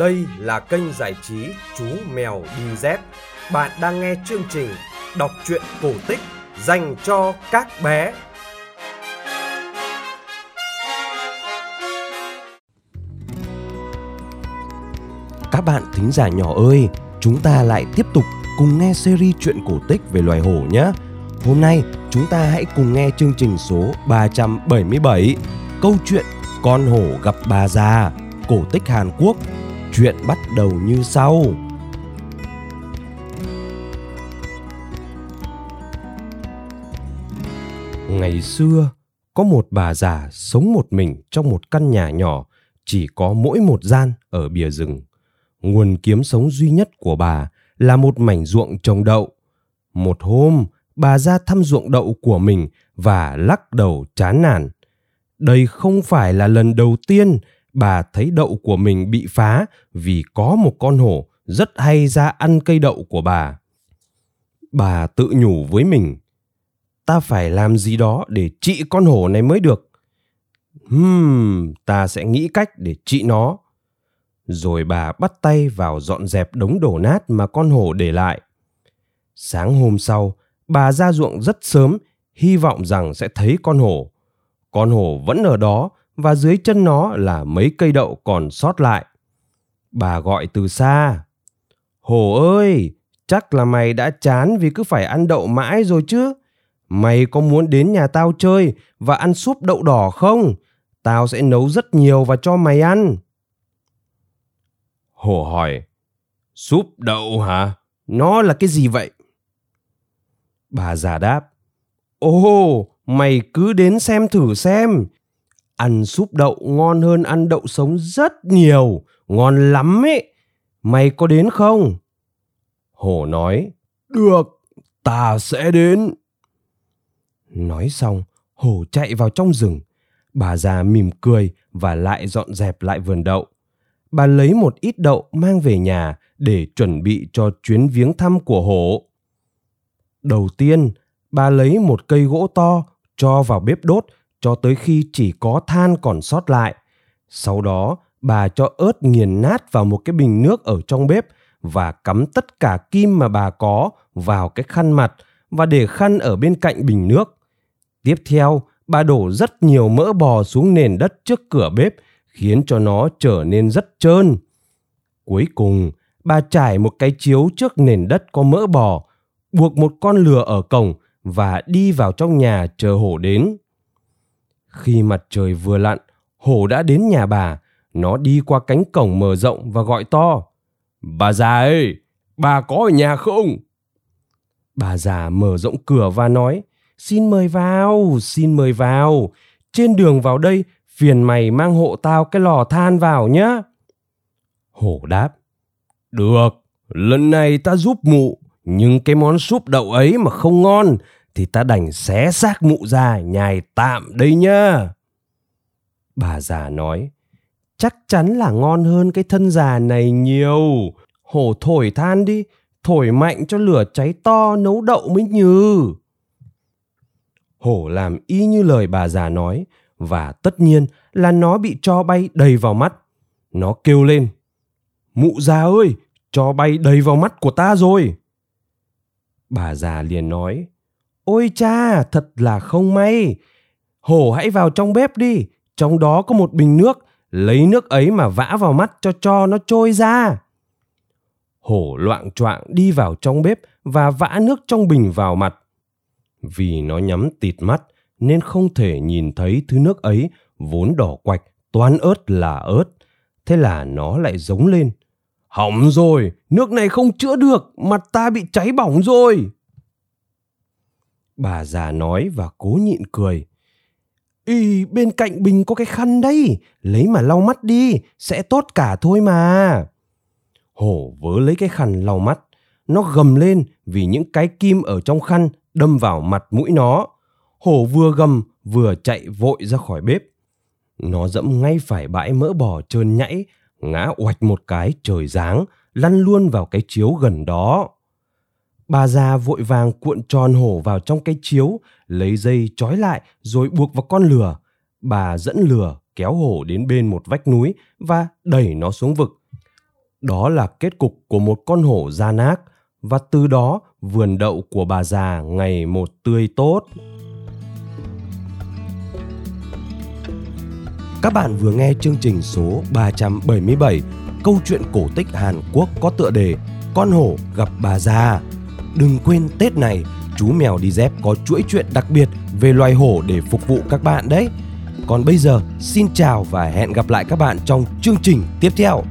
Đây là kênh giải trí Chú Mèo Đi Dép. Bạn đang nghe chương trình đọc truyện cổ tích dành cho các bé. Các bạn thính giả nhỏ ơi, chúng ta lại tiếp tục cùng nghe series truyện cổ tích về loài hổ nhé. Hôm nay chúng ta hãy cùng nghe chương trình số 377 Câu chuyện Con hổ gặp bà già Cổ tích Hàn Quốc Chuyện bắt đầu như sau Ngày xưa, có một bà già sống một mình trong một căn nhà nhỏ, chỉ có mỗi một gian ở bìa rừng. Nguồn kiếm sống duy nhất của bà là một mảnh ruộng trồng đậu. Một hôm, bà ra thăm ruộng đậu của mình và lắc đầu chán nản. Đây không phải là lần đầu tiên bà thấy đậu của mình bị phá vì có một con hổ rất hay ra ăn cây đậu của bà. Bà tự nhủ với mình, ta phải làm gì đó để trị con hổ này mới được. Hmm, ta sẽ nghĩ cách để trị nó. Rồi bà bắt tay vào dọn dẹp đống đổ nát mà con hổ để lại. Sáng hôm sau, bà ra ruộng rất sớm, hy vọng rằng sẽ thấy con hổ. Con hổ vẫn ở đó và dưới chân nó là mấy cây đậu còn sót lại. Bà gọi từ xa. Hổ ơi, chắc là mày đã chán vì cứ phải ăn đậu mãi rồi chứ. Mày có muốn đến nhà tao chơi và ăn súp đậu đỏ không? Tao sẽ nấu rất nhiều và cho mày ăn. Hổ hỏi, súp đậu hả? Nó là cái gì vậy? Bà già đáp, Ồ, mày cứ đến xem thử xem. Ăn súp đậu ngon hơn ăn đậu sống rất nhiều, ngon lắm ấy. Mày có đến không? Hổ nói, được, ta sẽ đến. Nói xong, hổ chạy vào trong rừng. Bà già mỉm cười và lại dọn dẹp lại vườn đậu. Bà lấy một ít đậu mang về nhà để chuẩn bị cho chuyến viếng thăm của hổ. Đầu tiên, bà lấy một cây gỗ to cho vào bếp đốt cho tới khi chỉ có than còn sót lại. Sau đó, bà cho ớt nghiền nát vào một cái bình nước ở trong bếp và cắm tất cả kim mà bà có vào cái khăn mặt và để khăn ở bên cạnh bình nước. Tiếp theo, bà đổ rất nhiều mỡ bò xuống nền đất trước cửa bếp, khiến cho nó trở nên rất trơn. Cuối cùng, bà trải một cái chiếu trước nền đất có mỡ bò, buộc một con lừa ở cổng và đi vào trong nhà chờ hổ đến. Khi mặt trời vừa lặn, hổ đã đến nhà bà. Nó đi qua cánh cổng mở rộng và gọi to. Bà già ơi, bà có ở nhà không? Bà già mở rộng cửa và nói. Xin mời vào, xin mời vào. Trên đường vào đây, phiền mày mang hộ tao cái lò than vào nhé. Hổ đáp. Được, lần này ta giúp mụ, nhưng cái món súp đậu ấy mà không ngon thì ta đành xé xác mụ ra nhài tạm đây nhá. Bà già nói, chắc chắn là ngon hơn cái thân già này nhiều. Hổ thổi than đi, thổi mạnh cho lửa cháy to nấu đậu mới nhừ. Hổ làm y như lời bà già nói và tất nhiên là nó bị cho bay đầy vào mắt. Nó kêu lên, mụ già ơi, cho bay đầy vào mắt của ta rồi. Bà già liền nói, Ôi cha, thật là không may. Hổ hãy vào trong bếp đi, trong đó có một bình nước, lấy nước ấy mà vã vào mắt cho cho nó trôi ra. Hổ loạn choạng đi vào trong bếp và vã nước trong bình vào mặt. Vì nó nhắm tịt mắt nên không thể nhìn thấy thứ nước ấy vốn đỏ quạch, toán ớt là ớt. Thế là nó lại giống lên. Hỏng rồi, nước này không chữa được, mặt ta bị cháy bỏng rồi. Bà già nói và cố nhịn cười. Ý, bên cạnh bình có cái khăn đấy lấy mà lau mắt đi, sẽ tốt cả thôi mà. Hổ vớ lấy cái khăn lau mắt, nó gầm lên vì những cái kim ở trong khăn đâm vào mặt mũi nó. Hổ vừa gầm vừa chạy vội ra khỏi bếp. Nó dẫm ngay phải bãi mỡ bò trơn nhảy, ngã oạch một cái trời giáng, lăn luôn vào cái chiếu gần đó. Bà già vội vàng cuộn tròn hổ vào trong cái chiếu, lấy dây trói lại rồi buộc vào con lừa. Bà dẫn lừa kéo hổ đến bên một vách núi và đẩy nó xuống vực. Đó là kết cục của một con hổ gian ác và từ đó vườn đậu của bà già ngày một tươi tốt. Các bạn vừa nghe chương trình số 377 Câu chuyện cổ tích Hàn Quốc có tựa đề Con hổ gặp bà già. Đừng quên Tết này, chú mèo đi dép có chuỗi chuyện đặc biệt về loài hổ để phục vụ các bạn đấy. Còn bây giờ, xin chào và hẹn gặp lại các bạn trong chương trình tiếp theo.